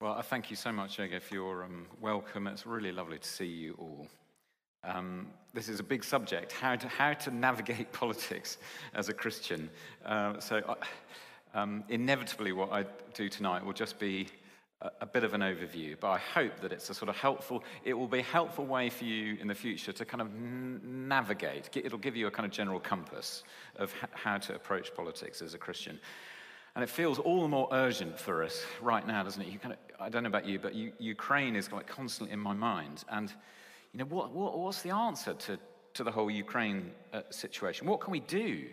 Well, I thank you so much, Ege, for your um, welcome. It's really lovely to see you all. Um, this is a big subject how to, how to navigate politics as a Christian. Uh, so, uh, um, inevitably, what I do tonight will just be a, a, bit of an overview, but I hope that it's a sort of helpful, it will be a helpful way for you in the future to kind of n- navigate. It'll give you a kind of general compass of h- how to approach politics as a Christian. And it feels all the more urgent for us right now, doesn't it? Kind of, I don't know about you, but you, Ukraine is like constantly in my mind. And, you know, what, what, what's the answer to, to the whole Ukraine uh, situation? What can we do?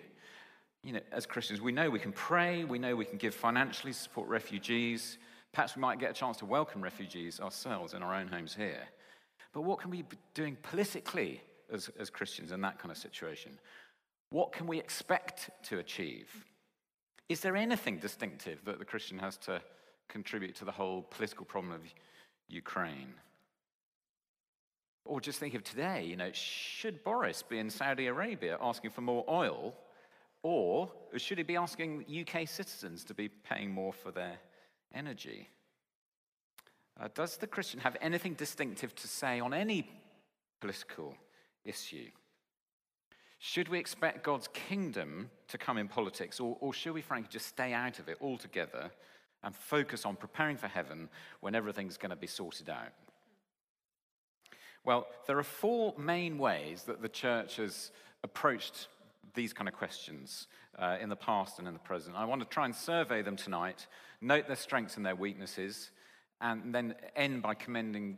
You know, as Christians, we know we can pray, we know we can give financially to support refugees. Perhaps we might get a chance to welcome refugees ourselves in our own homes here. But what can we be doing politically as, as Christians in that kind of situation? What can we expect to achieve? Is there anything distinctive that the Christian has to contribute to the whole political problem of Ukraine? Or just think of today, you know, should Boris be in Saudi Arabia asking for more oil? Or should he be asking UK citizens to be paying more for their energy? Uh, does the Christian have anything distinctive to say on any political issue? Should we expect God's kingdom to come in politics, or, or should we, frankly, just stay out of it altogether and focus on preparing for heaven when everything's going to be sorted out? Well, there are four main ways that the church has approached these kind of questions uh, in the past and in the present. I want to try and survey them tonight, note their strengths and their weaknesses, and then end by commending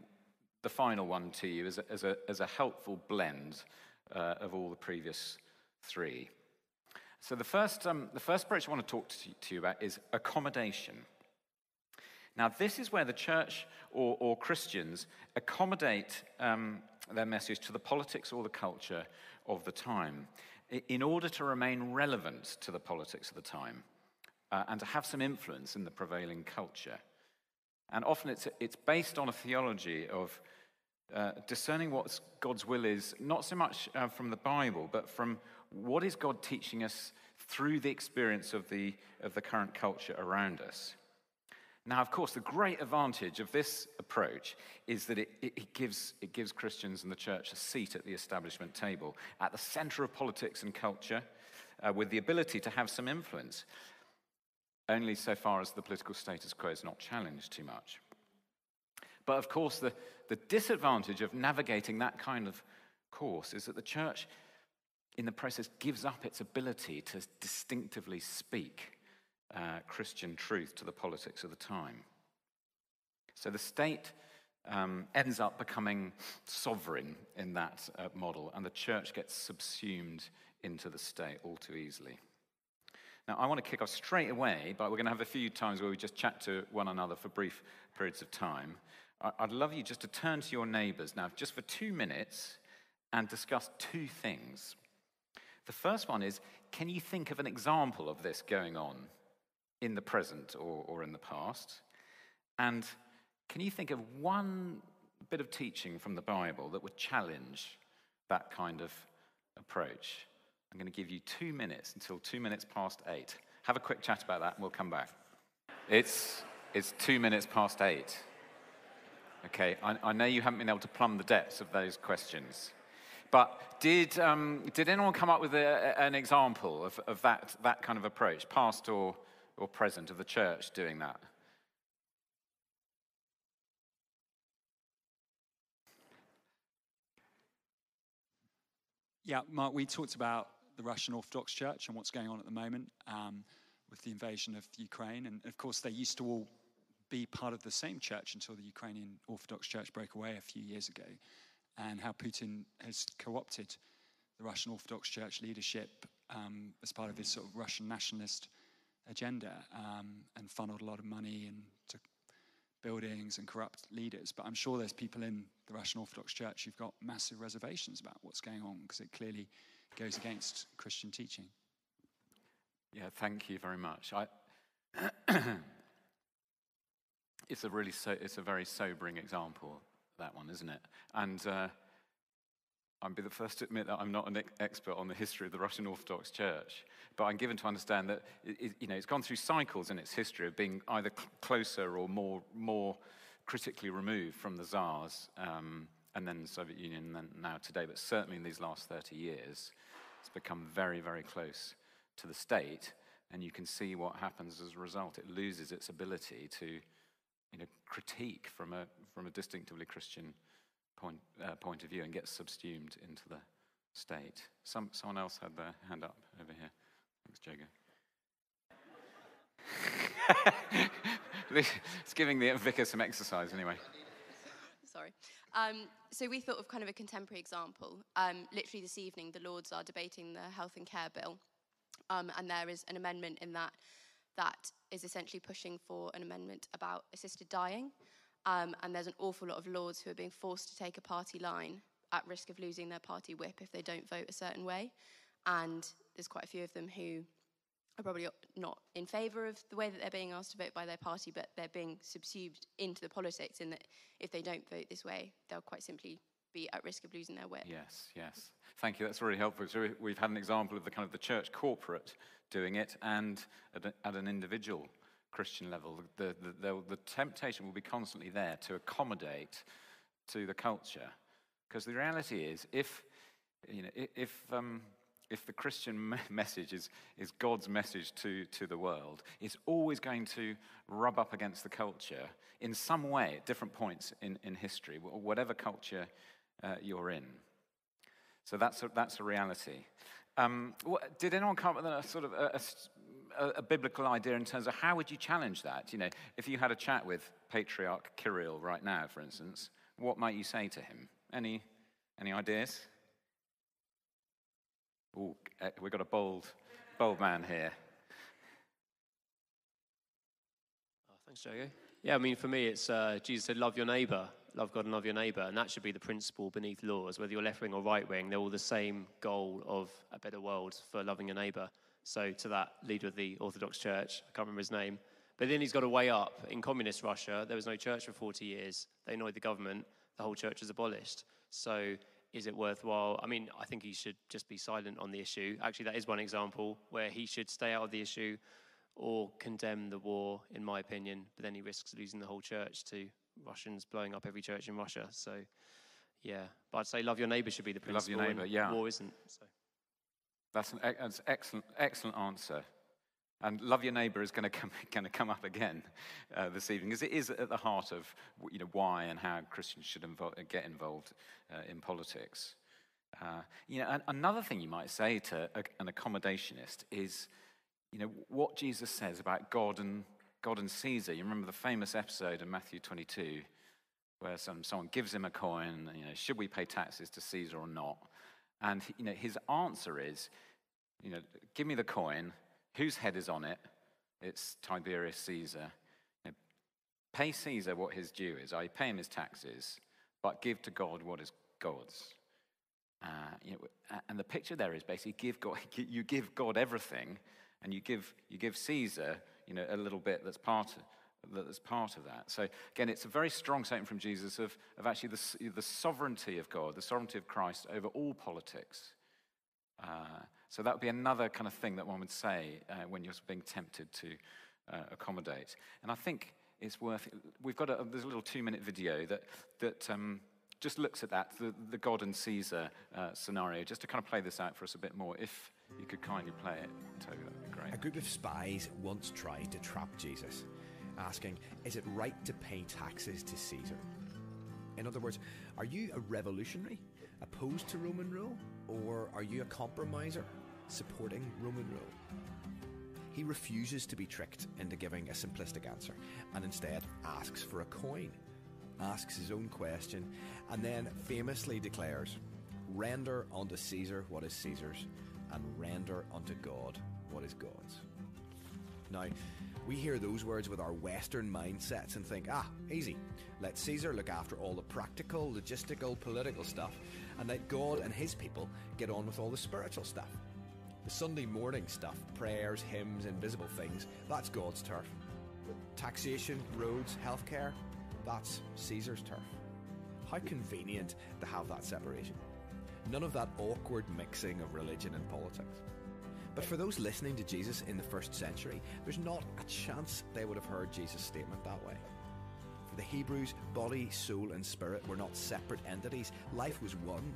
the final one to you as a, as a, as a helpful blend uh, of all the previous three. So, the first, um, the first approach I want to talk to, to you about is accommodation. Now, this is where the church or, or Christians accommodate um, their message to the politics or the culture of the time in order to remain relevant to the politics of the time uh, and to have some influence in the prevailing culture. And often it's, it's based on a theology of uh, discerning what God's will is, not so much uh, from the Bible, but from what is God teaching us through the experience of the, of the current culture around us. Now, of course, the great advantage of this approach is that it, it, gives, it gives Christians and the church a seat at the establishment table, at the center of politics and culture, uh, with the ability to have some influence, only so far as the political status quo is not challenged too much. But of course, the, the disadvantage of navigating that kind of course is that the church, in the process, gives up its ability to distinctively speak uh, Christian truth to the politics of the time. So the state um, ends up becoming sovereign in that uh, model, and the church gets subsumed into the state all too easily. Now, I want to kick off straight away, but we're going to have a few times where we just chat to one another for brief periods of time. I'd love you just to turn to your neighbors now, just for two minutes, and discuss two things. The first one is can you think of an example of this going on in the present or, or in the past? And can you think of one bit of teaching from the Bible that would challenge that kind of approach? I'm going to give you two minutes until two minutes past eight. Have a quick chat about that and we'll come back. It's, it's two minutes past eight. Okay, I, I, know you haven't been able to plumb the depths of those questions. But did, um, did anyone come up with a, an example of, of that, that kind of approach, past or, or present, of the church doing that? Yeah, Mark, we talked about the Russian Orthodox Church and what's going on at the moment um, with the invasion of Ukraine. And of course, they used to all be part of the same church until the Ukrainian Orthodox Church broke away a few years ago, and how Putin has co opted the Russian Orthodox Church leadership um, as part of his sort of Russian nationalist agenda um, and funneled a lot of money into buildings and corrupt leaders. But I'm sure there's people in the Russian Orthodox Church who've got massive reservations about what's going on because it clearly goes against Christian teaching. Yeah, thank you very much. I it's a really so, it's a very sobering example that one, isn't it? And uh, I'd be the first to admit that I'm not an expert on the history of the Russian Orthodox Church, but I'm given to understand that it, you know, it's gone through cycles in its history of being either cl- closer or more, more critically removed from the Tsars, um, and then the Soviet Union, and then now today. But certainly in these last 30 years, it's become very, very close to the state, and you can see what happens as a result. It loses its ability to you know, critique from a, from a distinctively Christian point, uh, point of view and gets subsumed into the state. Some, someone else had their hand up over here. Thanks, Jago. it's giving the vicar some exercise anyway. Sorry. Um, so we thought of kind of a contemporary example. Um, literally this evening, the Lords are debating the health and care bill, um, and there is an amendment in that that is essentially pushing for an amendment about assisted dying. Um, and there's an awful lot of lords who are being forced to take a party line at risk of losing their party whip if they don't vote a certain way. And there's quite a few of them who are probably not in favour of the way that they're being asked to vote by their party, but they're being subsumed into the politics in that if they don't vote this way, they'll quite simply be at risk of losing their whip. Yes, yes. Thank you. That's really helpful. So we've had an example of the kind of the church corporate doing it and at, a, at an individual Christian level. The, the, the, the temptation will be constantly there to accommodate to the culture. Because the reality is, if, you know, if, um, if the Christian message is, is God's message to, to the world, it's always going to rub up against the culture in some way at different points in, in history, whatever culture uh, you're in. So that's a, that's a reality. Um, what, did anyone come up with a sort of a, a, a, biblical idea in terms of how would you challenge that? You know, if you had a chat with Patriarch Kirill right now, for instance, what might you say to him? Any, any ideas? Oh, we've got a bold, bold man here. Oh, thanks, Joe. Yeah, I mean, for me, it's uh, Jesus said, "Love your neighbor." Love God and love your neighbor. And that should be the principle beneath laws. Whether you're left wing or right wing, they're all the same goal of a better world for loving your neighbor. So, to that leader of the Orthodox Church, I can't remember his name, but then he's got to weigh up. In communist Russia, there was no church for 40 years. They annoyed the government. The whole church was abolished. So, is it worthwhile? I mean, I think he should just be silent on the issue. Actually, that is one example where he should stay out of the issue or condemn the war, in my opinion, but then he risks losing the whole church to Russians blowing up every church in Russia. So, yeah, but I'd say love your neighbour should be the principle. Love your neighbour, yeah. War isn't. So. That's an, that's excellent, excellent answer. And love your neighbour is going to come, going to come up again uh, this evening, because it is at the heart of you know, why and how Christians should invo- get involved uh, in politics. Uh, you know, another thing you might say to a, an accommodationist is, you know, what Jesus says about God and God and Caesar. You remember the famous episode in Matthew 22 where some, someone gives him a coin, you know, should we pay taxes to Caesar or not? And you know, his answer is, you know, give me the coin, whose head is on it? It's Tiberius Caesar. You know, pay Caesar what his due is, I pay him his taxes, but give to God what is God's. Uh, you know, and the picture there is basically give God, you give God everything, and you give, you give Caesar you know, a little bit that's part of, that's part of that. So again, it's a very strong statement from Jesus of, of actually the, the sovereignty of God, the sovereignty of Christ over all politics. Uh, so that would be another kind of thing that one would say uh, when you're being tempted to uh, accommodate. And I think it's worth. We've got a, there's a little two-minute video that that um, just looks at that, the, the God and Caesar uh, scenario, just to kind of play this out for us a bit more. If you could kindly play it, be great. A group of spies once tried to trap Jesus, asking, Is it right to pay taxes to Caesar? In other words, are you a revolutionary, opposed to Roman rule, or are you a compromiser, supporting Roman rule? He refuses to be tricked into giving a simplistic answer and instead asks for a coin, asks his own question, and then famously declares, Render unto Caesar what is Caesar's, and render unto God what is God's. Now, we hear those words with our Western mindsets and think, ah, easy. Let Caesar look after all the practical, logistical, political stuff, and let God and his people get on with all the spiritual stuff. The Sunday morning stuff, prayers, hymns, invisible things, that's God's turf. Taxation, roads, healthcare, that's Caesar's turf. How convenient to have that separation. None of that awkward mixing of religion and politics. But for those listening to Jesus in the first century, there's not a chance they would have heard Jesus' statement that way. For the Hebrews, body, soul, and spirit were not separate entities, life was one.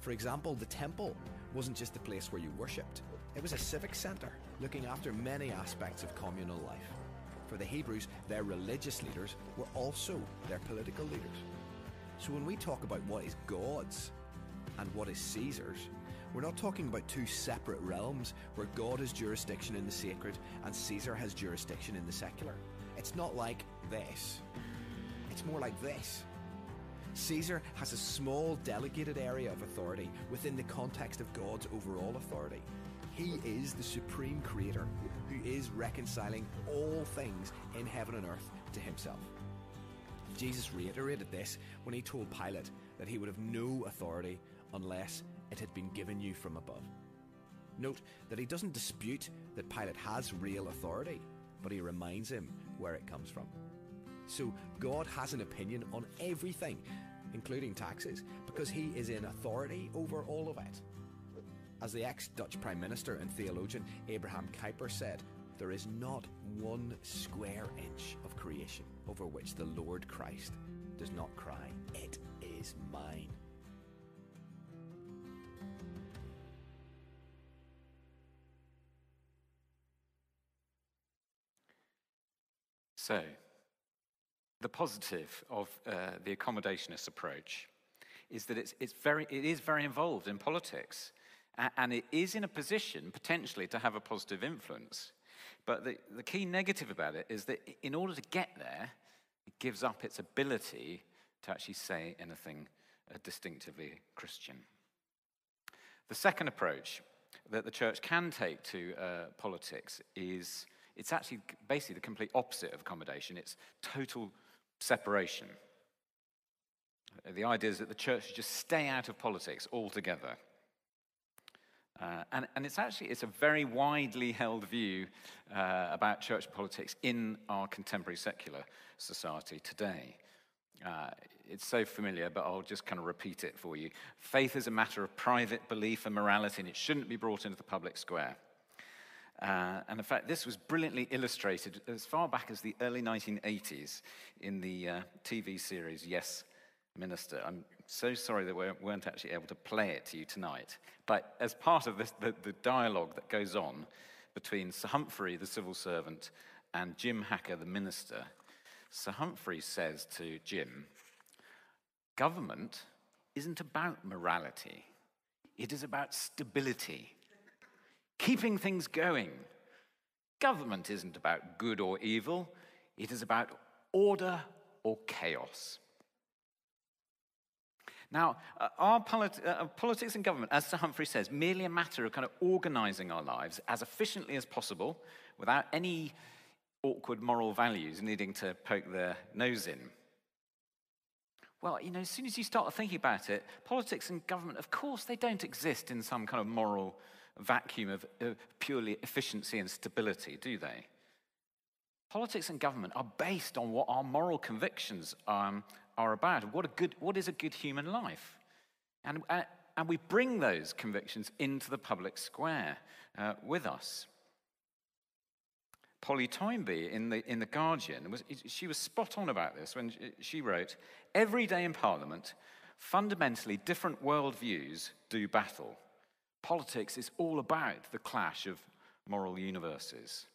For example, the temple wasn't just a place where you worshipped, it was a civic centre, looking after many aspects of communal life. For the Hebrews, their religious leaders were also their political leaders. So when we talk about what is God's and what is Caesar's, we're not talking about two separate realms where God has jurisdiction in the sacred and Caesar has jurisdiction in the secular. It's not like this. It's more like this. Caesar has a small delegated area of authority within the context of God's overall authority. He is the supreme creator who is reconciling all things in heaven and earth to himself. Jesus reiterated this when he told Pilate that he would have no authority unless it had been given you from above. Note that he doesn't dispute that Pilate has real authority, but he reminds him where it comes from. So God has an opinion on everything, including taxes, because he is in authority over all of it. As the ex Dutch Prime Minister and theologian Abraham Kuyper said, there is not one square inch of creation over which the Lord Christ does not cry, It is mine. So, the positive of uh, the accommodationist approach is that it's, it's very, it is very involved in politics. And it is in a position potentially to have a positive influence. But the, the key negative about it is that in order to get there, it gives up its ability to actually say anything uh, distinctively Christian. The second approach that the church can take to uh, politics is it's actually basically the complete opposite of accommodation. It's total separation. The idea is that the church should just stay out of politics altogether. Uh, and, and, it's actually it's a very widely held view uh, about church politics in our contemporary secular society today. Uh, it's so familiar, but I'll just kind of repeat it for you. Faith is a matter of private belief and morality, and it shouldn't be brought into the public square. Uh, and in fact, this was brilliantly illustrated as far back as the early 1980s in the uh, TV series Yes, Minister. I'm so sorry that we weren't actually able to play it to you tonight. But as part of this, the, the dialogue that goes on between Sir Humphrey, the civil servant, and Jim Hacker, the minister, Sir Humphrey says to Jim, Government isn't about morality, it is about stability, keeping things going. Government isn't about good or evil, it is about order or chaos. Now, uh, are polit- uh, politics and government, as Sir Humphrey says, merely a matter of kind of organizing our lives as efficiently as possible without any awkward moral values needing to poke their nose in? Well, you know, as soon as you start thinking about it, politics and government, of course, they don't exist in some kind of moral vacuum of purely efficiency and stability, do they? Politics and government are based on what our moral convictions um, are about. What, a good, what is a good human life? And, uh, and we bring those convictions into the public square uh, with us. Polly Toynbee in the, in the Guardian, was, she was spot on about this when she wrote Every day in Parliament, fundamentally different worldviews do battle. Politics is all about the clash of moral universes.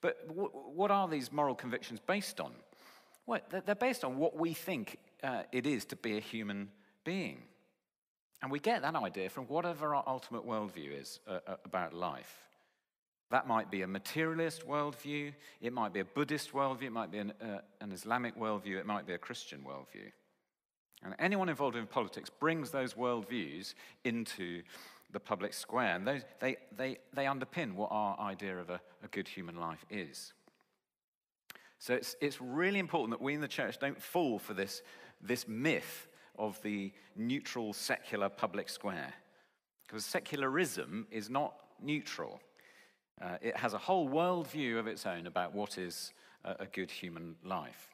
But w- what are these moral convictions based on? Well, they're based on what we think uh, it is to be a human being. And we get that idea from whatever our ultimate worldview is uh, uh, about life. That might be a materialist worldview, it might be a Buddhist worldview, it might be an, uh, an Islamic worldview, it might be a Christian worldview. And anyone involved in politics brings those worldviews into the public square, and those, they, they, they underpin what our idea of a, a good human life is. So it's, it's really important that we in the church don't fall for this, this myth of the neutral secular public square. Because secularism is not neutral, uh, it has a whole worldview of its own about what is a, good human life.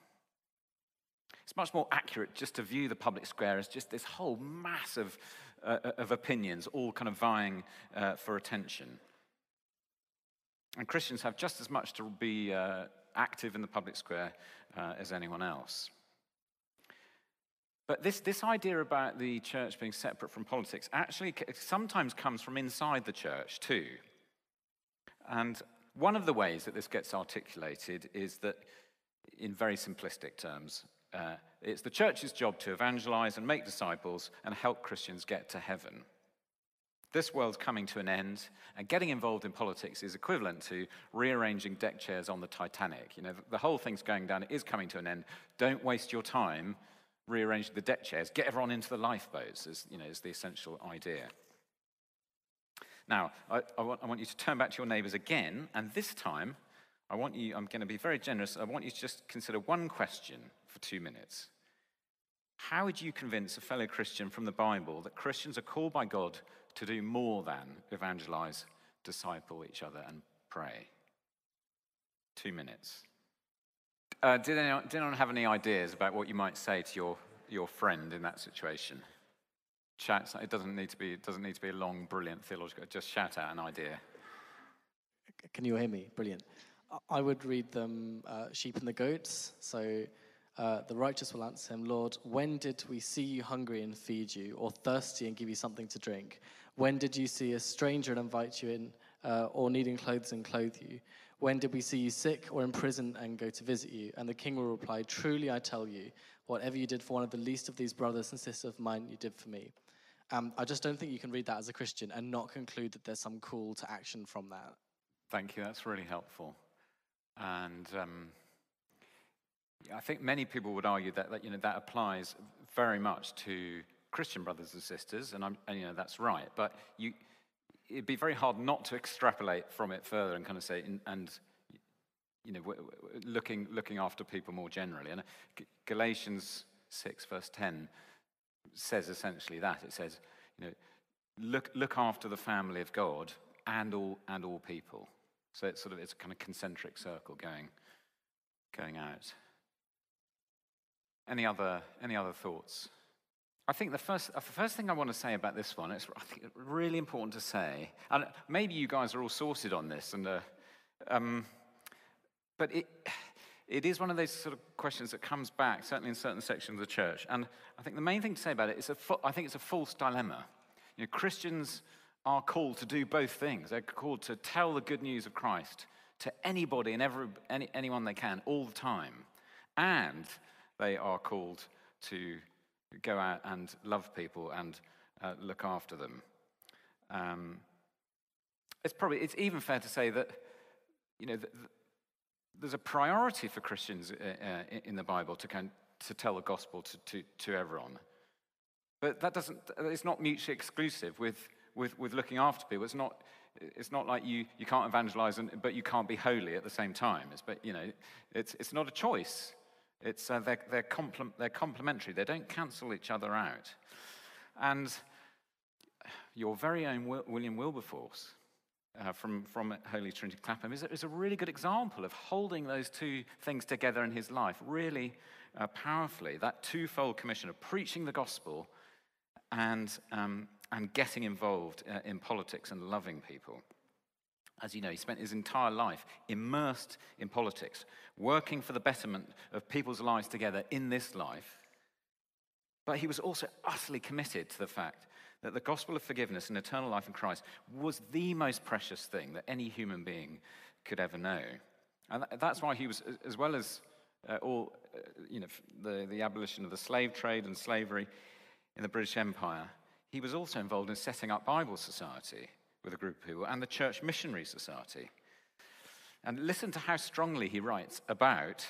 It's much more accurate just to view the public square as just this whole mass of uh, of opinions, all kind of vying uh, for attention. And Christians have just as much to be uh, active in the public square uh, as anyone else. But this, this idea about the church being separate from politics actually sometimes comes from inside the church too. And one of the ways that this gets articulated is that, in very simplistic terms, uh, it's the church's job to evangelize and make disciples and help Christians get to heaven. This world's coming to an end, and getting involved in politics is equivalent to rearranging deck chairs on the Titanic. You know, the whole thing's going down, it is coming to an end. Don't waste your time rearranging the deck chairs. Get everyone into the lifeboats, is, you know, is the essential idea. Now, I, I, want, I want you to turn back to your neighbors again, and this time, I want you, I'm going to be very generous, I want you to just consider one question for two minutes. How would you convince a fellow Christian from the Bible that Christians are called by God to do more than evangelize, disciple each other, and pray. Two minutes. Uh, did, anyone, did anyone have any ideas about what you might say to your, your friend in that situation? Chat, it doesn't need to be, it doesn't need to be a long, brilliant theological, just shout out an idea. Can you hear me? Brilliant. I would read them uh, sheep and the goats. So uh, the righteous will answer him, Lord, when did we see you hungry and feed you, or thirsty and give you something to drink? When did you see a stranger and invite you in, uh, or needing clothes and clothe you? When did we see you sick or in prison and go to visit you? And the king will reply, Truly I tell you, whatever you did for one of the least of these brothers and sisters of mine, you did for me. Um, I just don't think you can read that as a Christian and not conclude that there's some call to action from that. Thank you. That's really helpful. And um, I think many people would argue that, that, you know, that applies very much to Christian brothers and sisters, and, and, you know that's right. But you, it'd be very hard not to extrapolate from it further and kind of say, and you know, looking looking after people more generally. And Galatians six verse ten says essentially that. It says, you know, look look after the family of God and all and all people. So it's sort of it's a kind of concentric circle going going out. Any other any other thoughts? I think the first, the first thing I want to say about this one, it's I think really important to say, and maybe you guys are all sorted on this, and, uh, um, but it, it is one of those sort of questions that comes back, certainly in certain sections of the church. And I think the main thing to say about it is, I think it's a false dilemma. You know, Christians are called to do both things. They're called to tell the good news of Christ to anybody and every, any, anyone they can all the time. And they are called to go out and love people and uh, look after them. Um, it's probably it's even fair to say that you know the, there's a priority for Christians uh, uh, in the Bible to kind to tell the gospel to, to, to everyone, but that doesn't it's not mutually exclusive with with, with looking after people. It's not it's not like you, you can't evangelize and, but you can't be holy at the same time. It's, but, you know, it's, it's not a choice. It's, uh, they're, they're, compl- they're complementary, they don't cancel each other out. And your very own William Wilberforce uh, from, from Holy Trinity Clapham is a, is a really good example of holding those two things together in his life really uh, powerfully. That twofold commission of preaching the gospel and, um, and getting involved uh, in politics and loving people. As you know, he spent his entire life immersed in politics, working for the betterment of people's lives together in this life. But he was also utterly committed to the fact that the gospel of forgiveness and eternal life in Christ was the most precious thing that any human being could ever know. And that's why he was, as well as uh, all, uh, you know, the, the abolition of the slave trade and slavery in the British Empire, he was also involved in setting up Bible Society with a group of people and the Church Missionary Society. And listen to how strongly he writes about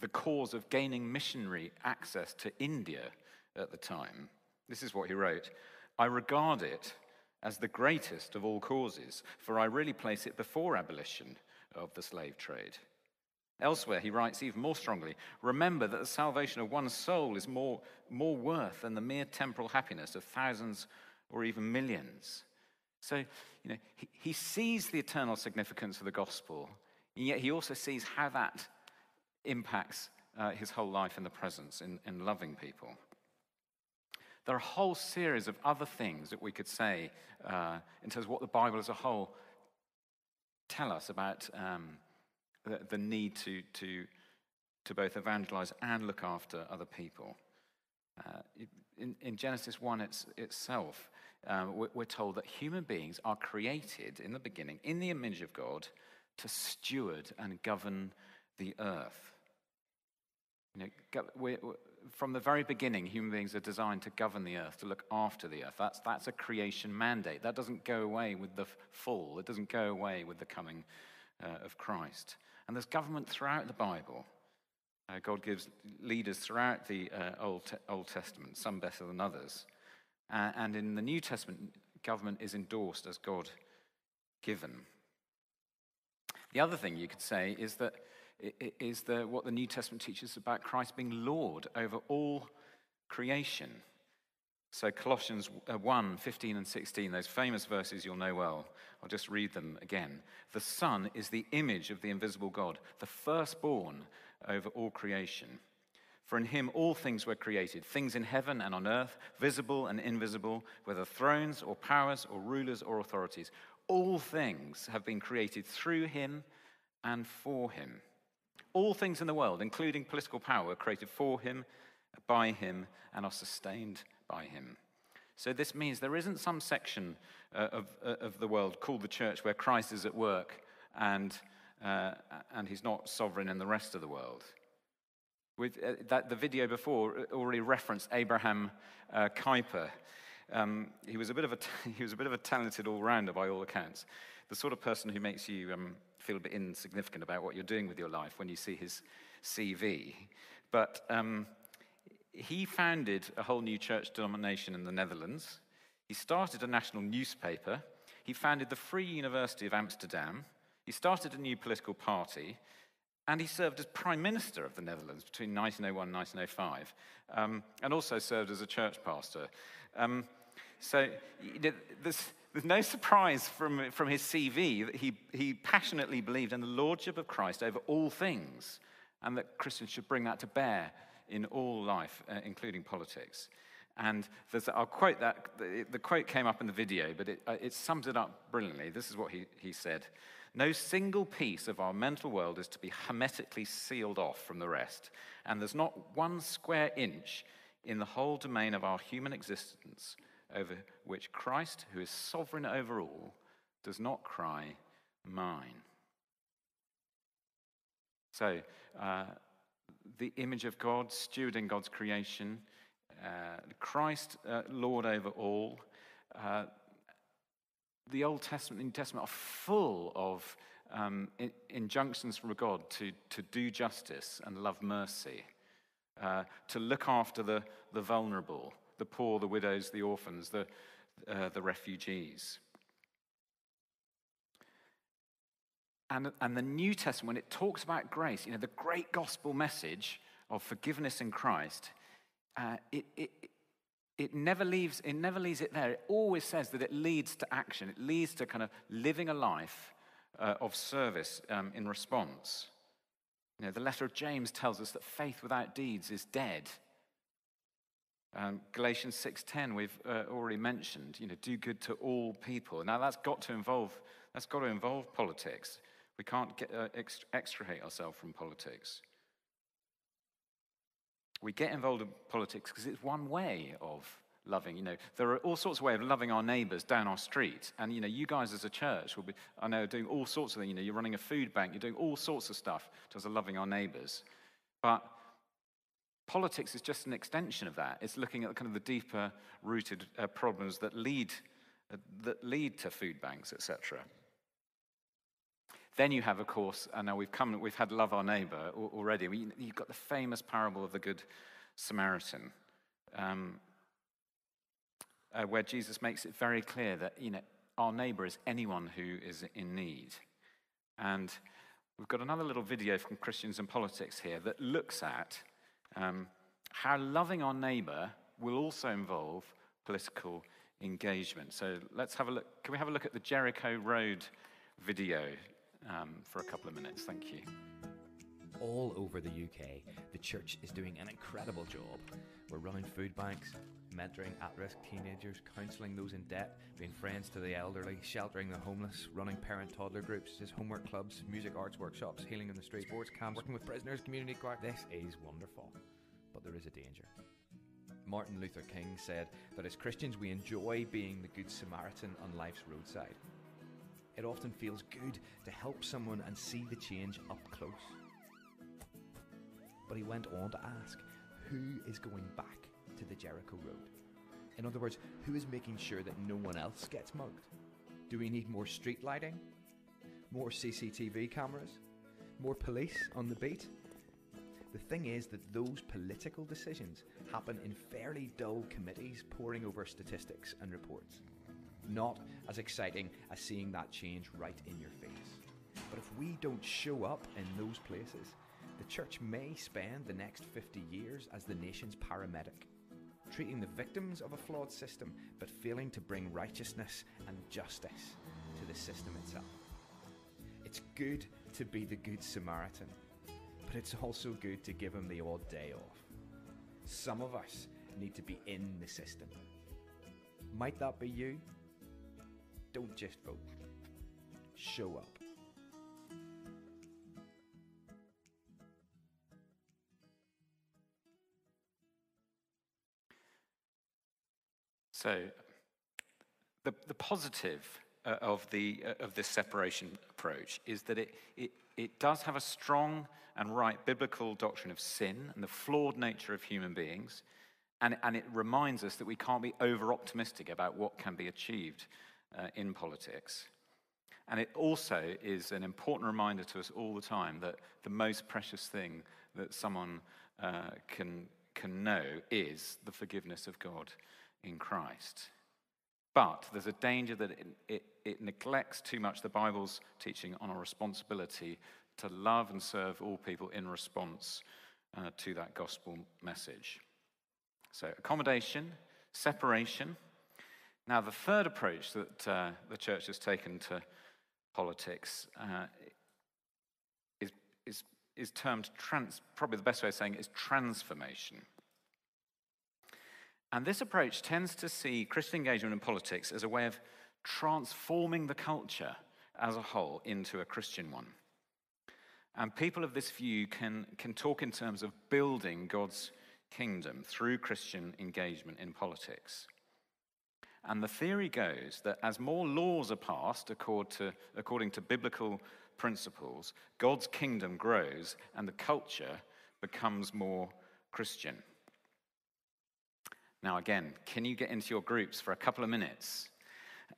the cause of gaining missionary access to India at the time. This is what he wrote I regard it as the greatest of all causes, for I really place it before abolition of the slave trade. Elsewhere, he writes even more strongly Remember that the salvation of one soul is more, more worth than the mere temporal happiness of thousands or even millions. So, you know, he, he sees the eternal significance of the gospel, and yet he also sees how that impacts uh, his whole life in the presence, in, in loving people. There are a whole series of other things that we could say uh, in terms of what the Bible as a whole tell us about um, the, the, need to, to, to both evangelize and look after other people. Uh, in, in, Genesis 1 it's, itself, um, we're, we're told that human beings are created in the beginning in the image of God to steward and govern the earth. You know, we're, from the very beginning, human beings are designed to govern the earth, to look after the earth. That's, that's a creation mandate. That doesn't go away with the fall, it doesn't go away with the coming uh, of Christ. And there's government throughout the Bible. Uh, God gives leaders throughout the uh, Old, Te- Old Testament, some better than others. Uh, and in the New Testament, government is endorsed as God given. The other thing you could say is that is the, what the New Testament teaches about Christ being Lord over all creation. So, Colossians uh, 1 15 and 16, those famous verses you'll know well. I'll just read them again. The Son is the image of the invisible God, the firstborn over all creation. For in him all things were created, things in heaven and on earth, visible and invisible, whether thrones or powers or rulers or authorities. All things have been created through him and for him. All things in the world, including political power, were created for him, by him, and are sustained by him. So this means there isn't some section uh, of, uh, of the world called the church where Christ is at work and, uh, and he's not sovereign in the rest of the world. With uh, that, the video before already referenced Abraham uh, Kuyper. Um, he, was a bit of a t- he was a bit of a talented all-rounder by all accounts. The sort of person who makes you um, feel a bit insignificant about what you're doing with your life when you see his CV. But um, he founded a whole new church denomination in the Netherlands. He started a national newspaper. He founded the Free University of Amsterdam. He started a new political party. And he served as Prime Minister of the Netherlands between 1901 and 1905, um, and also served as a church pastor. Um, so there's, there's no surprise from, from his CV that he, he passionately believed in the lordship of Christ over all things, and that Christians should bring that to bear in all life, uh, including politics. And I'll quote that. The, the, quote came up in the video, but it, uh, it sums it up brilliantly. This is what he, he said No single piece of our mental world is to be hermetically sealed off from the rest, and there's not one square inch in the whole domain of our human existence over which Christ, who is sovereign over all, does not cry, Mine. So, uh, the image of God, stewarding God's creation, uh, Christ, uh, Lord over all. Uh, the Old Testament and New Testament are full of um, in- injunctions from God to, to do justice and love mercy, uh, to look after the, the vulnerable, the poor, the widows, the orphans, the, uh, the refugees. And, and the New Testament, when it talks about grace, you know, the great gospel message of forgiveness in Christ, uh, it, it, it, never leaves, it never leaves it there. It always says that it leads to action, it leads to kind of living a life uh, of service um, in response. You know, the letter of James tells us that faith without deeds is dead. Um, Galatians 6:10 we've uh, already mentioned, you know, do good to all people. Now that's got to involve that's got to involve politics. We can't get, uh, extricate ourselves from politics. We get involved in politics because it's one way of loving. You know, there are all sorts of ways of loving our neighbours down our street. And, you know, you guys as a church will be, I know, doing all sorts of things. You know, you're running a food bank, you're doing all sorts of stuff in terms of loving our neighbours. But Politics is just an extension of that. It's looking at kind of the deeper rooted uh, problems that lead, uh, that lead to food banks, etc. Then you have, of course, and now we've come, we've had love our neighbor already. We, you've got the famous parable of the Good Samaritan, um, uh, where Jesus makes it very clear that you know our neighbor is anyone who is in need. And we've got another little video from Christians and Politics here that looks at um, how loving our neighbor will also involve political engagement. So let's have a look. Can we have a look at the Jericho Road video um, for a couple of minutes? Thank you. All over the UK, the church is doing an incredible job. We're running food banks, mentoring at risk teenagers, counselling those in debt, being friends to the elderly, sheltering the homeless, running parent toddler groups, his homework clubs, music arts workshops, healing in the street, sports camps, working with prisoners, community choir. This is wonderful, but there is a danger. Martin Luther King said that as Christians we enjoy being the Good Samaritan on life's roadside. It often feels good to help someone and see the change up close. But he went on to ask, who is going back to the Jericho Road? In other words, who is making sure that no one else gets mugged? Do we need more street lighting? More CCTV cameras? More police on the beat? The thing is that those political decisions happen in fairly dull committees poring over statistics and reports. Not as exciting as seeing that change right in your face. But if we don't show up in those places, the church may spend the next 50 years as the nation's paramedic, treating the victims of a flawed system, but failing to bring righteousness and justice to the system itself. It's good to be the Good Samaritan, but it's also good to give him the odd day off. Some of us need to be in the system. Might that be you? Don't just vote. Show up. So, the, the positive uh, of, the, uh, of this separation approach is that it, it, it does have a strong and right biblical doctrine of sin and the flawed nature of human beings. And, and it reminds us that we can't be over optimistic about what can be achieved uh, in politics. And it also is an important reminder to us all the time that the most precious thing that someone uh, can, can know is the forgiveness of God in Christ. But there's a danger that it, it, it, neglects too much the Bible's teaching on our responsibility to love and serve all people in response uh, to that gospel message. So, accommodation, separation. Now, the third approach that uh, the church has taken to politics uh, is, is, is termed trans, probably the best way of saying it is transformation. And this approach tends to see Christian engagement in politics as a way of transforming the culture as a whole into a Christian one. And people of this view can, can talk in terms of building God's kingdom through Christian engagement in politics. And the theory goes that as more laws are passed according to, according to biblical principles, God's kingdom grows and the culture becomes more Christian. Now, again, can you get into your groups for a couple of minutes?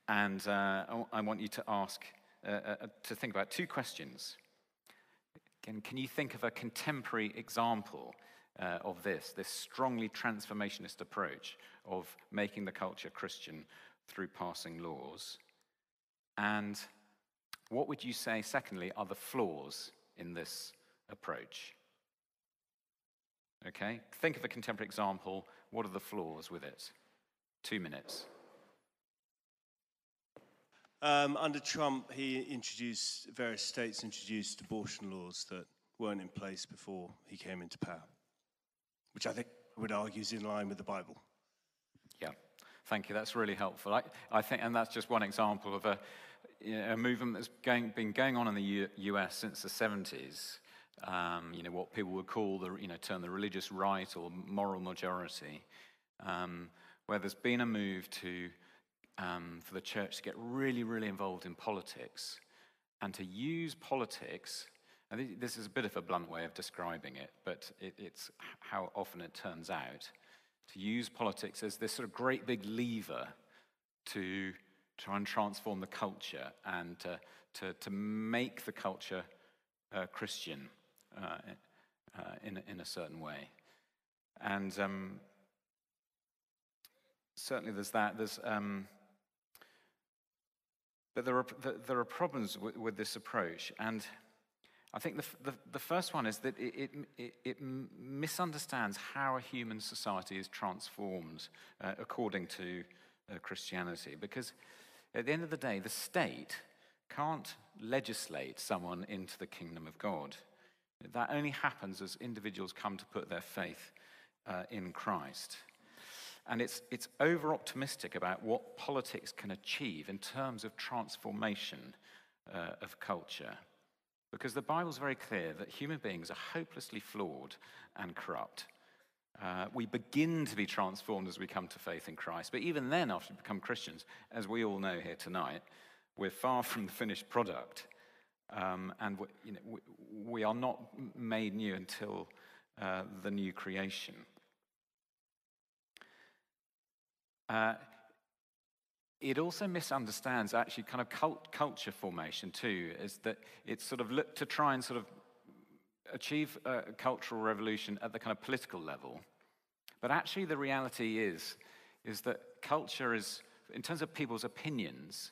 And uh, I want you to ask, uh, uh, to think about two questions. Again, can you think of a contemporary example uh, of this, this strongly transformationist approach of making the culture Christian through passing laws? And what would you say, secondly, are the flaws in this approach? Okay, think of a contemporary example what are the flaws with it? Two minutes. Um, under Trump, he introduced, various states introduced abortion laws that weren't in place before he came into power, which I think I would argue is in line with the Bible. Yeah, thank you. That's really helpful. I, I think, and that's just one example of a, a movement that's going, been going on in the U- US since the 70s um, you know, what people would call the, you know, term the religious right or moral majority, um, where there's been a move to, um, for the church to get really, really involved in politics and to use politics. And this is a bit of a blunt way of describing it, but it, it's how often it turns out. To use politics as this sort of great big lever to try and transform the culture and uh, to, to make the culture uh, Christian in, in a certain way. And um, certainly there's that. There's, um, but there are, there are problems with, with this approach. And I think the, the, the, first one is that it, it, it, misunderstands how a human society is transformed uh, according to uh, Christianity. Because at the end of the day, the state can't legislate someone into the kingdom of God. That only happens as individuals come to put their faith uh, in Christ. And it's, it's over optimistic about what politics can achieve in terms of transformation uh, of culture. Because the Bible's very clear that human beings are hopelessly flawed and corrupt. Uh, we begin to be transformed as we come to faith in Christ. But even then, after we become Christians, as we all know here tonight, we're far from the finished product. Um, and we, you know, we, we, are not made new until uh, the new creation. Uh, it also misunderstands actually kind of cult, culture formation too, is that it's sort of looked to try and sort of achieve a cultural revolution at the kind of political level. But actually, the reality is, is that culture is, in terms of people's opinions,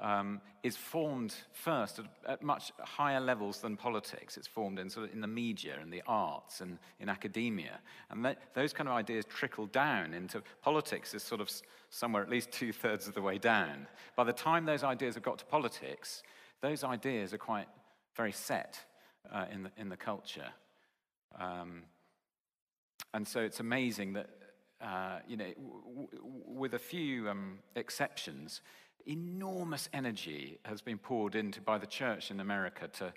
um, is formed first at, at, much higher levels than politics. It's formed in, sort of in the media and the arts and in academia. And that, those kind of ideas trickle down into politics is sort of somewhere at least two thirds of the way down. By the time those ideas have got to politics, those ideas are quite very set uh, in, the, in the culture. Um, and so it's amazing that, uh, you know, w- w- with a few um, exceptions, enormous energy has been poured into by the church in America to,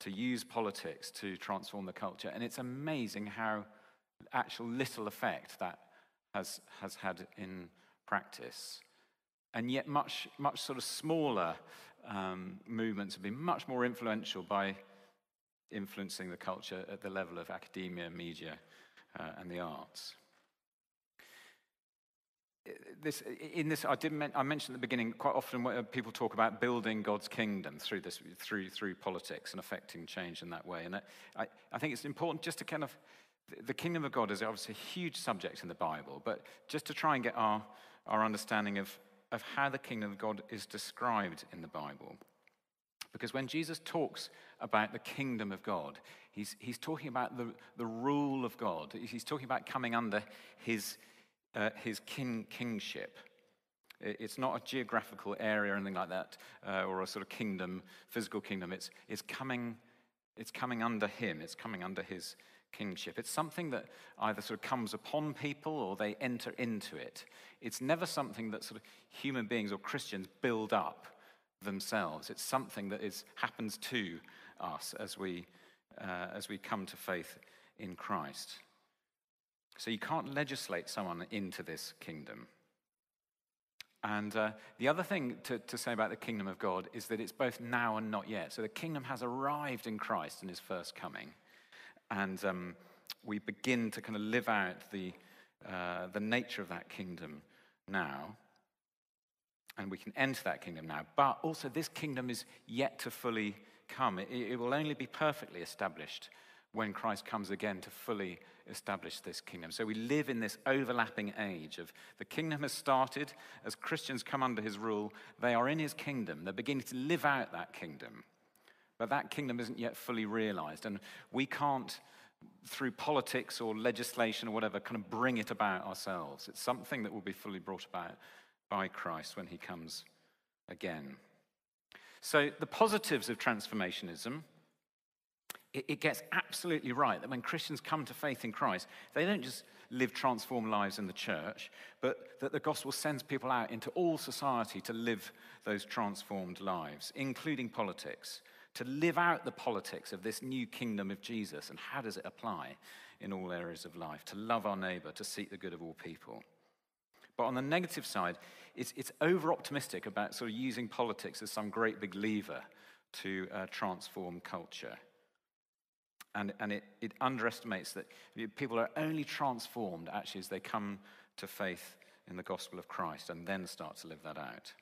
to use politics to transform the culture. And it's amazing how actual little effect that has, has had in practice. And yet, much, much sort of smaller um, movements have been much more influential by influencing the culture at the level of academia, media, uh, and the arts this, in this, I, did I mentioned at the beginning, quite often uh, people talk about building God's kingdom through, this, through, through politics and affecting change in that way. And uh, I, I think it's important just to kind of, the kingdom of God is obviously a huge subject in the Bible, but just to try and get our, our understanding of, of how the kingdom of God is described in the Bible. Because when Jesus talks about the kingdom of God, he's, he's talking about the, the rule of God. He's talking about coming under his, uh, his king, kingship. It's not a geographical area or anything like that, uh, or a sort of kingdom, physical kingdom. It's, it's, coming, it's coming under him, it's coming under his kingship. It's something that either sort of comes upon people or they enter into it. It's never something that sort of human beings or Christians build up themselves. It's something that is, happens to us as we, uh, as we come to faith in Christ. So you can't legislate someone into this kingdom. And uh, the other thing to, to say about the kingdom of God is that it's both now and not yet. So the kingdom has arrived in Christ in his first coming. And um, we begin to kind of live out the, uh, the nature of that kingdom now. And we can enter that kingdom now. But also, this kingdom is yet to fully come. It, it will only be perfectly established when Christ comes again to fully establish this kingdom. So we live in this overlapping age of the kingdom has started. As Christians come under his rule, they are in his kingdom. They're beginning to live out that kingdom. But that kingdom isn't yet fully realized. And we can't, through politics or legislation or whatever, kind of bring it about ourselves. It's something that will be fully brought about by Christ when he comes again. So the positives of transformationism it, it gets absolutely right that when Christians come to faith in Christ, they don't just live transformed lives in the church, but that the gospel sends people out into all society to live those transformed lives, including politics, to live out the politics of this new kingdom of Jesus. And how does it apply in all areas of life? To love our neighbor, to seek the good of all people. But on the negative side, it's, it's over optimistic about sort of using politics as some great big lever to uh, transform culture. And, and it, it underestimates that people are only transformed actually as they come to faith in the gospel of Christ and then start to live that out.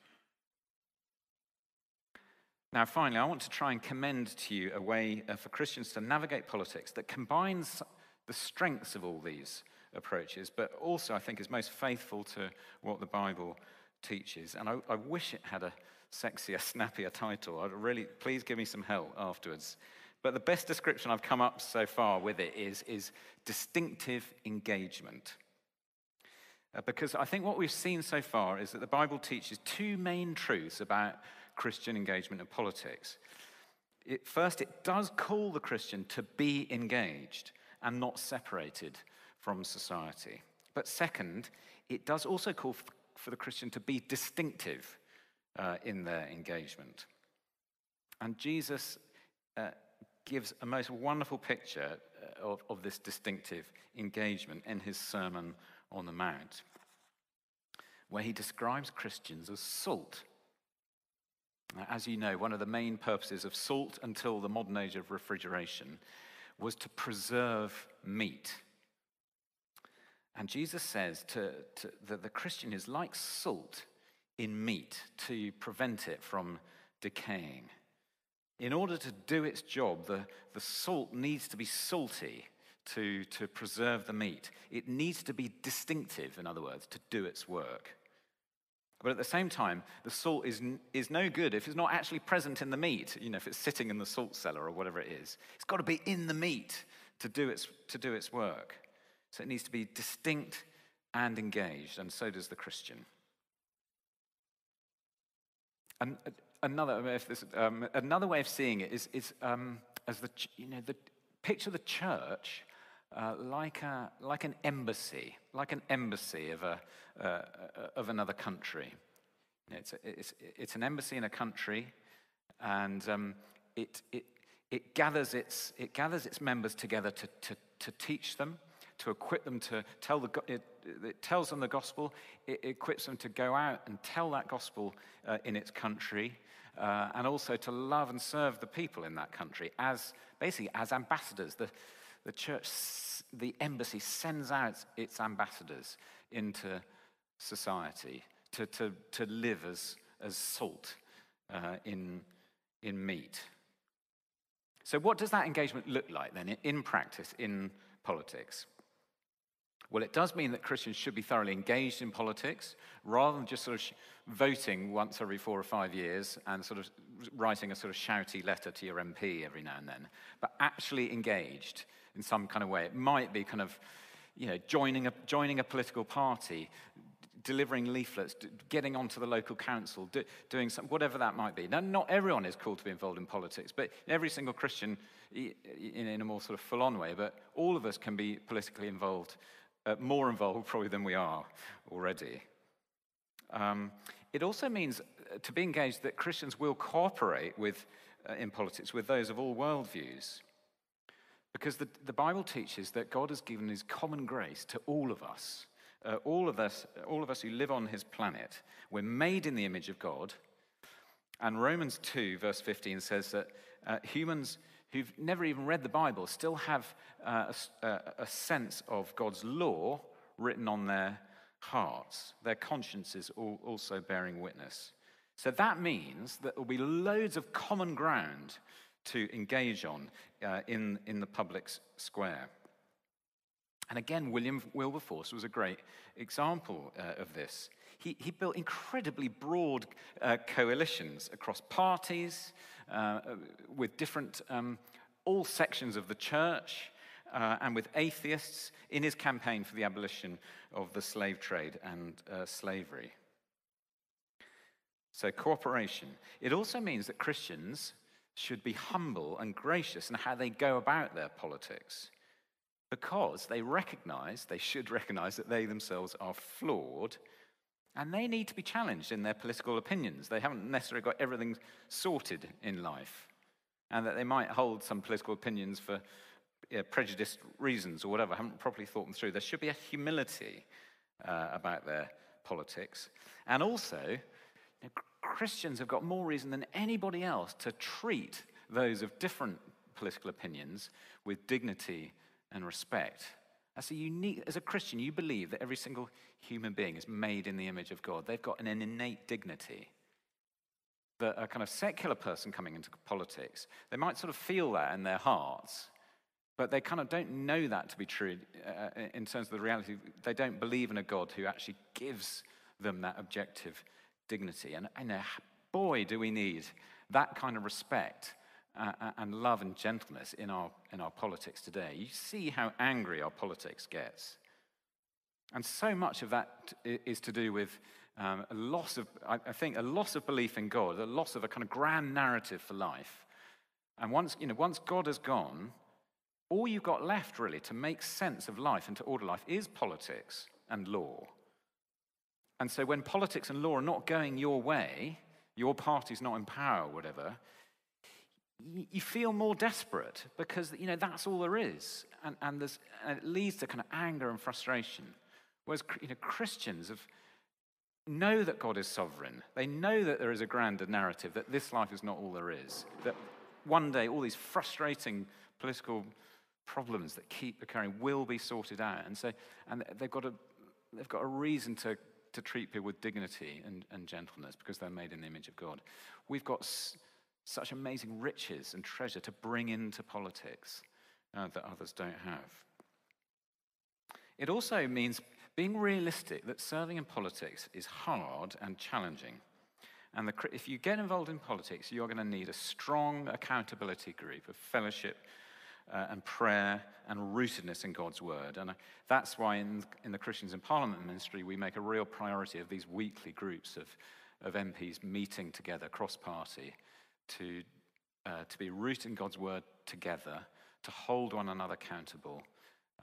Now, finally, I want to try and commend to you a way uh, for Christians to navigate politics that combines the strengths of all these approaches, but also I think is most faithful to what the Bible teaches. And I, I wish it had a sexier, snappier title. I'd really, please give me some help afterwards. But the best description I've come up so far with it is, is distinctive engagement. Uh, because I think what we've seen so far is that the Bible teaches two main truths about Christian engagement in politics. It, first, it does call the Christian to be engaged and not separated from society. But second, it does also call for the Christian to be distinctive uh, in their engagement. And Jesus uh, gives a most wonderful picture uh, of, of this distinctive engagement in his Sermon on the Mount, where he describes Christians as salt. As you know, one of the main purposes of salt until the modern age of refrigeration was to preserve meat. And Jesus says to, to, that the Christian is like salt in meat to prevent it from decaying. In order to do its job, the, the salt needs to be salty to, to preserve the meat. It needs to be distinctive, in other words, to do its work. But at the same time, the salt is, is no good if it's not actually present in the meat, you know, if it's sitting in the salt cellar or whatever it is. It's got to be in the meat to do its, to do its work. So it needs to be distinct and engaged, and so does the Christian. And another, this, um, another way of seeing it is, is um, as the, you know, the picture the church uh, like, a, like an embassy, like an embassy of, a, uh, of another country. It's, a, it's, it's an embassy in a country, and um, it, it, it, gathers its, it gathers its members together to, to, to teach them, to equip them to tell the, it, it tells them the gospel, it equips them to go out and tell that gospel uh, in its country, uh, and also to love and serve the people in that country as basically as ambassadors. The, the church, the embassy, sends out its ambassadors into society to, to, to live as, as salt uh, in, in meat. So, what does that engagement look like then in practice, in politics? Well, it does mean that Christians should be thoroughly engaged in politics rather than just sort of voting once every four or five years and sort of writing a sort of shouty letter to your MP every now and then, but actually engaged in some kind of way. It might be kind of, you know, joining a, joining a political party, delivering leaflets, getting onto the local council, do, doing some, whatever that might be. Now, not everyone is called to be involved in politics, but every single Christian in, in a more sort of full on way, but all of us can be politically involved, uh, more involved probably than we are already. Um, it also means uh, to be engaged that Christians will cooperate with, uh, in politics with those of all worldviews. Because the, the Bible teaches that God has given his common grace to all of us. Uh, all of us, all of us who live on his planet, we're made in the image of God. And Romans 2, verse 15 says that uh, humans who've never even read the Bible still have uh, a, a, sense of God's law written on their hearts, their consciences also bearing witness. So that means that there will be loads of common ground to engage on uh, in, in the public square. And again, William Wilberforce was a great example uh, of this. He, he, built incredibly broad uh, coalitions across parties uh, with different, um, all sections of the church uh, and with atheists in his campaign for the abolition of the slave trade and uh, slavery. So, cooperation. It also means that Christians should be humble and gracious in how they go about their politics because they recognize, they should recognize that they themselves are flawed and they need to be challenged in their political opinions. They haven't necessarily got everything sorted in life and that they might hold some political opinions for you prejudiced reasons or whatever, haven't properly thought them through. There should be a humility uh, about their politics. And also, Christians have got more reason than anybody else to treat those of different political opinions with dignity and respect. As a unique, as a Christian, you believe that every single human being is made in the image of God. They've got an innate dignity. That a kind of secular person coming into politics, they might sort of feel that in their hearts, but they kind of don't know that to be true uh, in terms of the reality. They don't believe in a God who actually gives them that objective dignity. And, and boy, do we need that kind of respect uh, and love and gentleness in our, in our politics today. You see how angry our politics gets. And so much of that is to do with um, a loss of, I think, a loss of belief in God, a loss of a kind of grand narrative for life. And once, you know, once God has gone, all you've got left really to make sense of life and to order life is politics. and law. And so when politics and law are not going your way, your party's not in power or whatever, you feel more desperate because you know that's all there is. And, and, and it leads to kind of anger and frustration. Whereas you know, christians have, know that god is sovereign. They know that there is a grander narrative that this life is not all there is that one day all these frustrating political problems that keep occurring will be sorted out. And so and they've got a they've got a reason to to treat people with dignity and, and gentleness because they're made in the image of god. We've got such amazing riches and treasure to bring into politics uh, that others don't have. It also means being realistic that serving in politics is hard and challenging. And the, if you get involved in politics, you're going to need a strong accountability group of fellowship uh, and prayer and rootedness in God's word. And uh, that's why in, in the Christians in Parliament ministry, we make a real priority of these weekly groups of, of MPs meeting together cross party to, uh, to be rooted in God's word together, to hold one another accountable,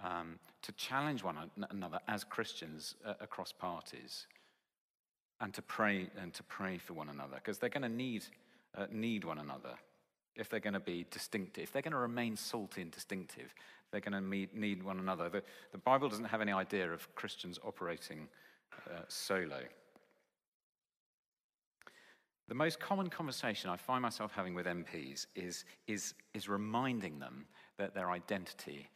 um, to challenge one another as Christians uh, across parties, and to pray and to pray for one another because they're going to need uh, need one another if they're going to be distinctive. If they're going to remain salty and distinctive, they're going to need one another. The, the Bible doesn't have any idea of Christians operating uh, solo. The most common conversation I find myself having with MPs is, is, is reminding them that their identity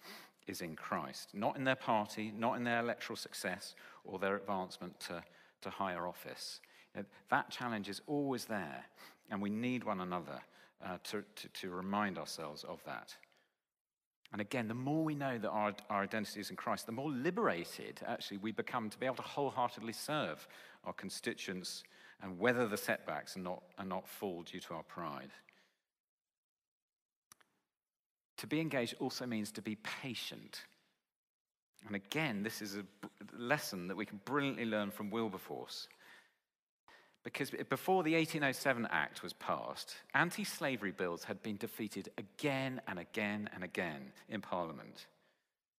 is in Christ, not in their party, not in their electoral success or their advancement to, to higher office. That challenge is always there, and we need one another uh, to, to, to remind ourselves of that. And again, the more we know that our, our identity is in Christ, the more liberated actually we become to be able to wholeheartedly serve our constituents and weather the setbacks and not, and not fall due to our pride. To be engaged also means to be patient. And again, this is a lesson that we can brilliantly learn from Wilberforce. Because before the 1807 Act was passed, anti slavery bills had been defeated again and again and again in Parliament.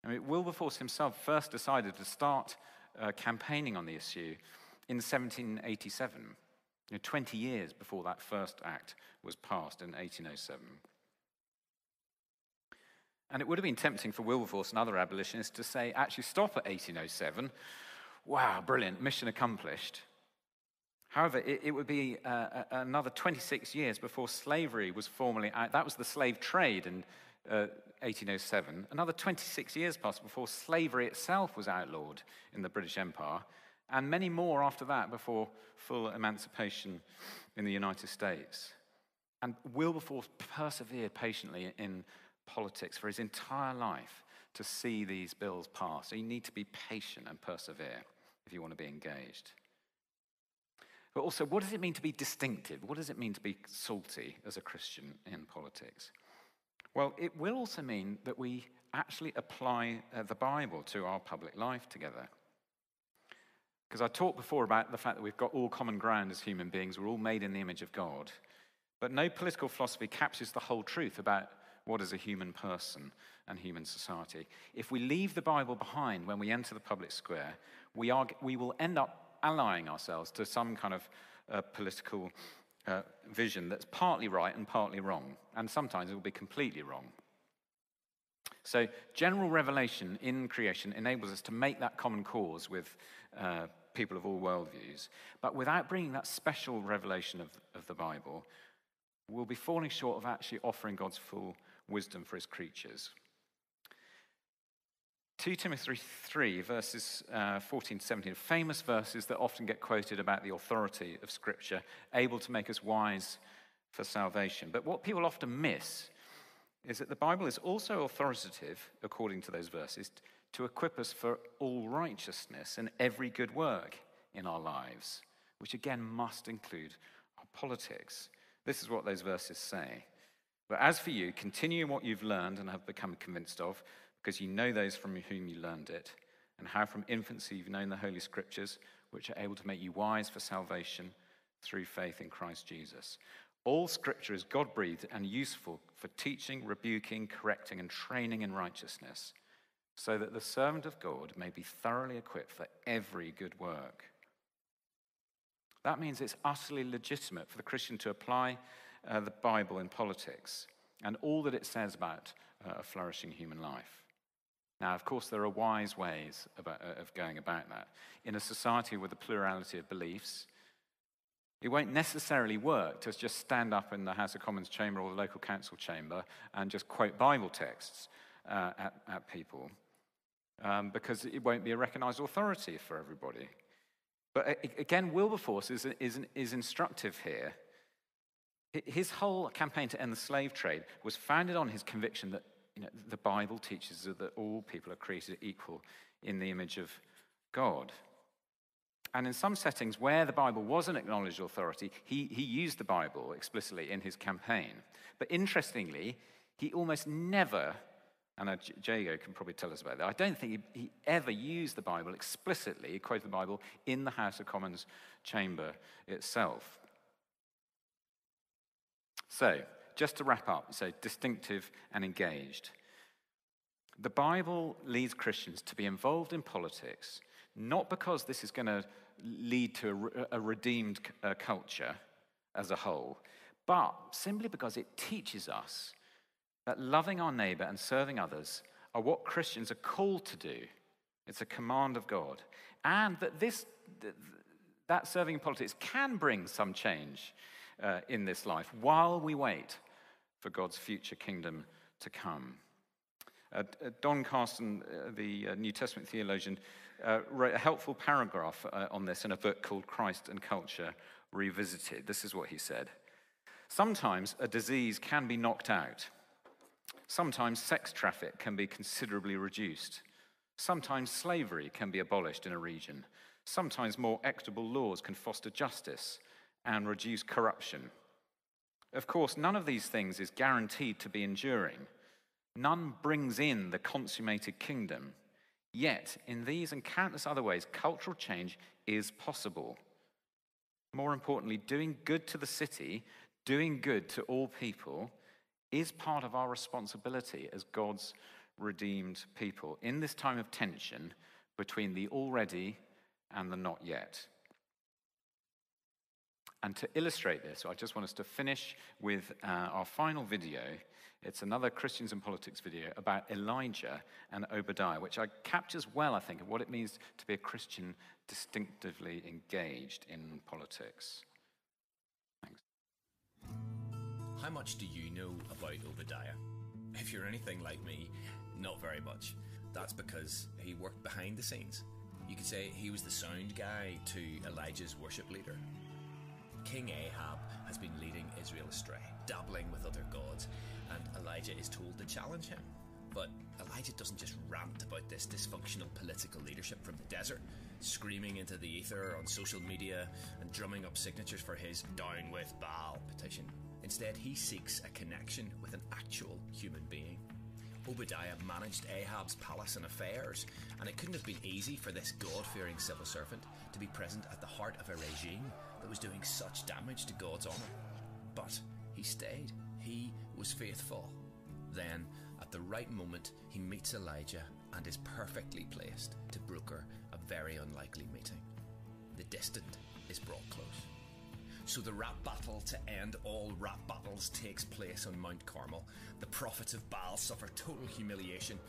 I mean, Wilberforce himself first decided to start uh, campaigning on the issue in 1787, you know, 20 years before that first act was passed in 1807. And it would have been tempting for Wilberforce and other abolitionists to say, actually, stop at 1807. Wow, brilliant, mission accomplished. However, it, it would be uh, another 26 years before slavery was formally out. That was the slave trade in uh, 1807. Another 26 years passed before slavery itself was outlawed in the British Empire and many more after that before full emancipation in the United States. And Wilberforce persevered patiently in politics for his entire life to see these bills pass. So you need to be patient and persevere if you want to be engaged. But also, what does it mean to be distinctive? What does it mean to be salty as a Christian in politics? Well, it will also mean that we actually apply uh, the Bible to our public life together. Because I talked before about the fact that we've got all common ground as human beings, we're all made in the image of God. But no political philosophy captures the whole truth about what is a human person and human society. If we leave the Bible behind when we enter the public square, we, are, we will end up allying ourselves to some kind of uh, political uh, vision that's partly right and partly wrong. And sometimes it will be completely wrong. So, general revelation in creation enables us to make that common cause with uh, people of all worldviews. But without bringing that special revelation of, of the Bible, we'll be falling short of actually offering God's full wisdom for his creatures. 2 Timothy 3, verses uh, 14 to 17, famous verses that often get quoted about the authority of Scripture, able to make us wise for salvation. But what people often miss is that the Bible is also authoritative, according to those verses, to equip us for all righteousness and every good work in our lives, which again must include our politics. This is what those verses say. But as for you, continue in what you've learned and have become convinced of, because you know those from whom you learned it, and how from infancy you've known the Holy Scriptures, which are able to make you wise for salvation through faith in Christ Jesus. All Scripture is God breathed and useful for teaching, rebuking, correcting, and training in righteousness so that the servant of God may be thoroughly equipped for every good work. That means it's utterly legitimate for the Christian to apply uh, the Bible in politics and all that it says about uh, a flourishing human life. Now, of course, there are wise ways about, uh, of going about that. In a society with a plurality of beliefs, it won't necessarily work to just stand up in the House of Commons chamber or the local council chamber and just quote Bible texts uh, at, at, people, um, because it won't be a recognized authority for everybody. But again, Wilberforce is, is, is instructive here. His whole campaign to end the slave trade was founded on his conviction that you know, the Bible teaches that all people are created equal in the image of God. And in some settings where the Bible was an acknowledged authority, he, he used the Bible explicitly in his campaign. But interestingly, he almost never, and Jago can probably tell us about that, I don't think he, he ever used the Bible explicitly, he quoted the Bible in the House of Commons chamber itself. So, just to wrap up, so distinctive and engaged. The Bible leads Christians to be involved in politics, not because this is going to lead to a, a redeemed uh, culture as a whole, but simply because it teaches us that loving our neighbor and serving others are what Christians are called to do. It's a command of God. And that this, that serving in politics can bring some change uh, in this life while we wait for God's future kingdom to come. Uh, uh Don Carson, uh, the uh, New Testament theologian, uh, wrote a helpful paragraph on this in a book called Christ and Culture Revisited. This is what he said Sometimes a disease can be knocked out. Sometimes sex traffic can be considerably reduced. Sometimes slavery can be abolished in a region. Sometimes more equitable laws can foster justice and reduce corruption. Of course, none of these things is guaranteed to be enduring. None brings in the consummated kingdom. Yet, in these and countless other ways, cultural change is possible. More importantly, doing good to the city, doing good to all people, is part of our responsibility as God's redeemed people in this time of tension between the already and the not yet. And to illustrate this, I just want us to finish with uh, our final video. It's another Christians and Politics video about Elijah and Obadiah, which I captures well, I think, of what it means to be a Christian distinctively engaged in politics. How much do you know about Obadiah? If you're anything like me, not very much. That's because he worked behind the scenes. You could say he was the sound guy to Elijah's worship leader. King Ahab has been leading Israel astray, dabbling with other gods, and Elijah is told to challenge him. But Elijah doesn't just rant about this dysfunctional political leadership from the desert, screaming into the ether on social media and drumming up signatures for his Down with Baal petition. Instead, he seeks a connection with an actual human being. Obadiah managed Ahab's palace and affairs, and it couldn't have been easy for this God fearing civil servant to be present at the heart of a regime that was doing such damage to God's honour. But he stayed, he was faithful. Then, at the right moment, he meets Elijah and is perfectly placed to broker a very unlikely meeting. The distant is brought close. So the rap battle to end all rap battles takes place on Mount Carmel. The prophets of Baal suffer total humiliation,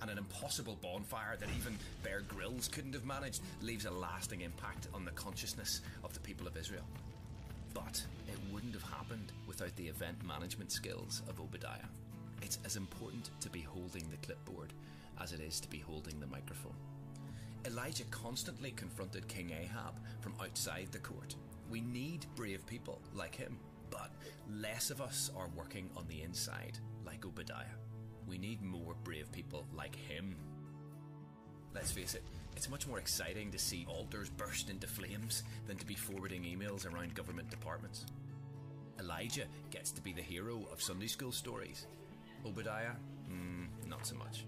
and an impossible bonfire that even Bear Grylls couldn't have managed leaves a lasting impact on the consciousness of the people of Israel. But it wouldn't have happened without the event management skills of Obadiah. It's as important to be holding the clipboard as it is to be holding the microphone. Elijah constantly confronted King Ahab from outside the court. We need brave people like him, but less of us are working on the inside like Obadiah. We need more brave people like him. Let's face it, it's much more exciting to see altars burst into flames than to be forwarding emails around government departments. Elijah gets to be the hero of Sunday school stories. Obadiah, mm, not so much.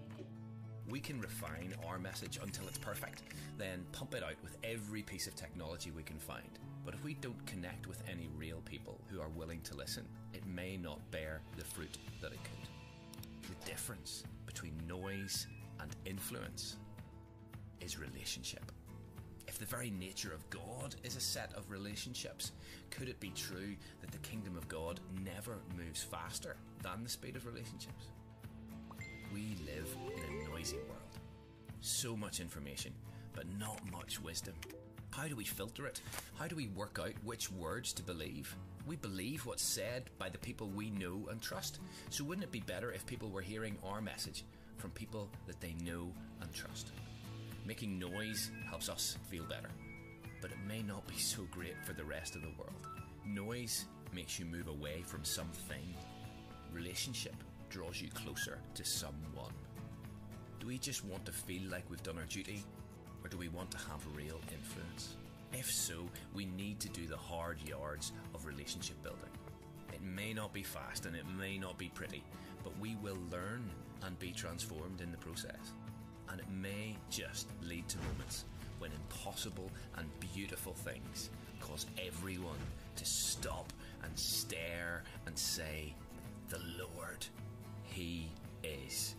We can refine our message until it's perfect, then pump it out with every piece of technology we can find. But if we don't connect with any real people who are willing to listen, it may not bear the fruit that it could the difference between noise and influence is relationship. If the very nature of God is a set of relationships, could it be true that the kingdom of God never moves faster than the speed of relationships? We live in a noisy world. So much information, but not much wisdom. How do we filter it? How do we work out which words to believe? We believe what's said by the people we know and trust. So wouldn't it be better if people were hearing our message from people that they know and trust? Making noise helps us feel better, but it may not be so great for the rest of the world. Noise makes you move away from something. Relationship draws you closer to someone. Do we just want to feel like we've done our duty, or do we want to have real influence? If so, we need to do the hard yards of relationship building. It may not be fast and it may not be pretty, but we will learn and be transformed in the process. And it may just lead to moments when impossible and beautiful things cause everyone to stop and stare and say, The Lord, He is